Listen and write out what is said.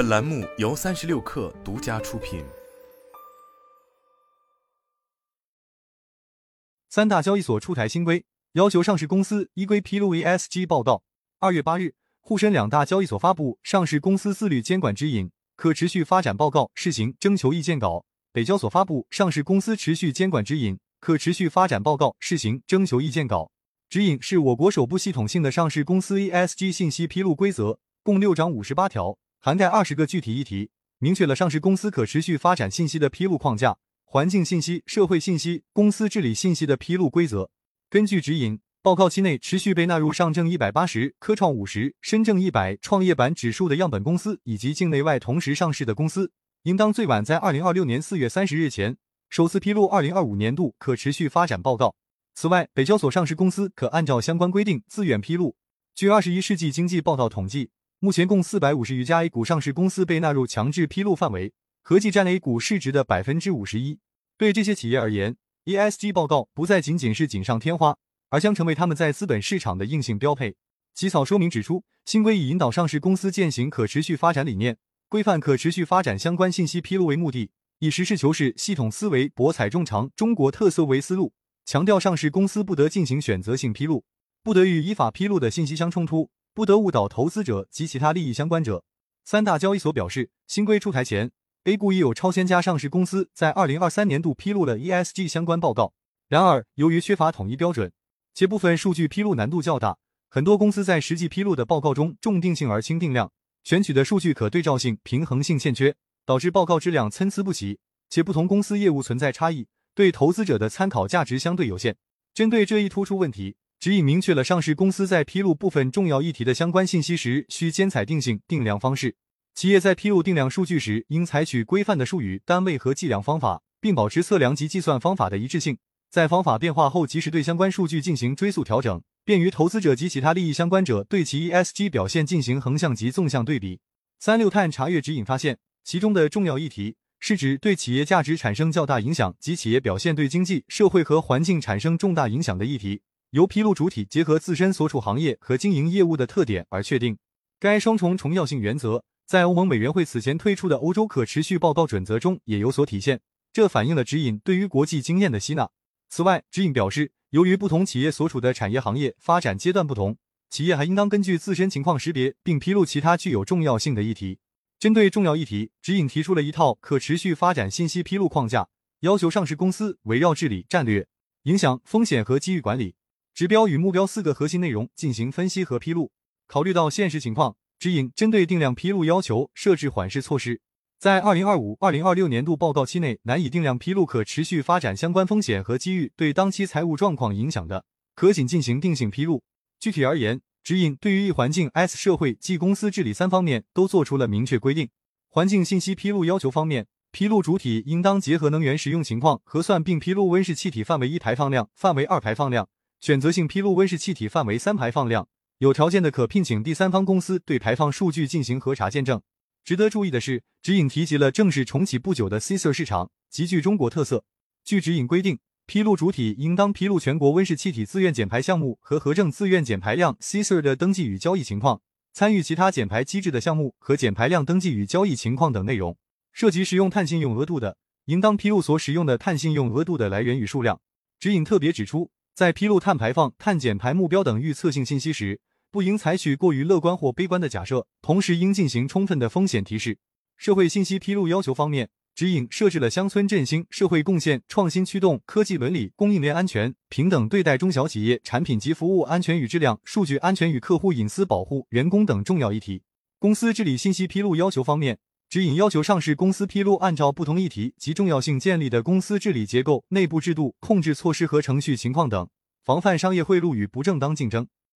本栏目由三十六氪独家出品。三大交易所出台新规，要求上市公司依规披露 ESG 报告。二月八日，沪深两大交易所发布《上市公司自律监管指引（可持续发展报告）试行征求意见稿》，北交所发布《上市公司持续监管指引（可持续发展报告）试行征求意见稿》。指引是我国首部系统性的上市公司 ESG 信息披露规则，共六章五十八条，涵盖二十个具体议题，明确了上市公司可持续发展信息的披露框架、环境信息、社会信息、公司治理信息的披露规则。根据指引。报告期内持续被纳入上证一百八十、科创五十、深证一百创业板指数的样本公司，以及境内外同时上市的公司，应当最晚在二零二六年四月三十日前首次披露二零二五年度可持续发展报告。此外，北交所上市公司可按照相关规定自愿披露。据二十一世纪经济报道统计，目前共四百五十余家 A 股上市公司被纳入强制披露范围，合计占 A 股市值的百分之五十一。对这些企业而言，ESG 报告不再仅仅是锦上添花。而将成为他们在资本市场的硬性标配。起草说明指出，新规以引导上市公司践行可持续发展理念、规范可持续发展相关信息披露为目的，以实事求是、系统思维、博采众长、中国特色为思路，强调上市公司不得进行选择性披露，不得与依法披露的信息相冲突，不得误导投资者及其他利益相关者。三大交易所表示，新规出台前，A 股已有超千家上市公司在二零二三年度披露了 ESG 相关报告。然而，由于缺乏统一标准。且部分数据披露难度较大，很多公司在实际披露的报告中重定性而轻定量，选取的数据可对照性、平衡性欠缺，导致报告质量参差不齐，且不同公司业务存在差异，对投资者的参考价值相对有限。针对这一突出问题，指引明确了上市公司在披露部分重要议题的相关信息时，需兼采定性、定量方式。企业在披露定量数据时，应采取规范的术语、单位和计量方法，并保持测量及计算方法的一致性。在方法变化后，及时对相关数据进行追溯调整，便于投资者及其他利益相关者对其 ESG 表现进行横向及纵向对比。三六碳查阅指引发现，其中的重要议题是指对企业价值产生较大影响及企业表现对经济社会和环境产生重大影响的议题，由披露主体结合自身所处行业和经营业务的特点而确定。该双重重要性原则在欧盟委员会此前推出的欧洲可持续报告准则中也有所体现，这反映了指引对于国际经验的吸纳。此外，指引表示，由于不同企业所处的产业行业发展阶段不同，企业还应当根据自身情况识别并披露其他具有重要性的议题。针对重要议题，指引提出了一套可持续发展信息披露框架，要求上市公司围绕治理、战略、影响、风险和机遇管理、指标与目标四个核心内容进行分析和披露。考虑到现实情况，指引针对定量披露要求设置缓释措施。在二零二五、二零二六年度报告期内，难以定量披露可持续发展相关风险和机遇对当期财务状况影响的，可仅进行定性披露。具体而言，指引对于 E 环境、S 社会及公司治理三方面都做出了明确规定。环境信息披露要求方面，披露主体应当结合能源使用情况核算，并披露温室气体范围一排放量、范围二排放量；选择性披露温室气体范围三排放量。有条件的，可聘请第三方公司对排放数据进行核查见证。值得注意的是，指引提及了正式重启不久的 CSR 市场，极具中国特色。据指引规定，披露主体应当披露全国温室气体自愿减排项目和核证自愿减排量 CSR 的登记与交易情况，参与其他减排机制的项目和减排量登记与交易情况等内容。涉及使用碳信用额度的，应当披露所使用的碳信用额度的来源与数量。指引特别指出，在披露碳排放、碳减排目标等预测性信息时，不应采取过于乐观或悲观的假设，同时应进行充分的风险提示。社会信息披露要求方面，指引设置了乡村振兴、社会贡献、创新驱动、科技伦理、供应链安全、平等对待中小企业产品及服务安全与质量、数据安全与客户隐私保护、员工等重要议题。公司治理信息披露要求方面，指引要求上市公司披露按照不同议题及重要性建立的公司治理结构、内部制度、控制措施和程序情况等，防范商业贿赂与不正当竞争。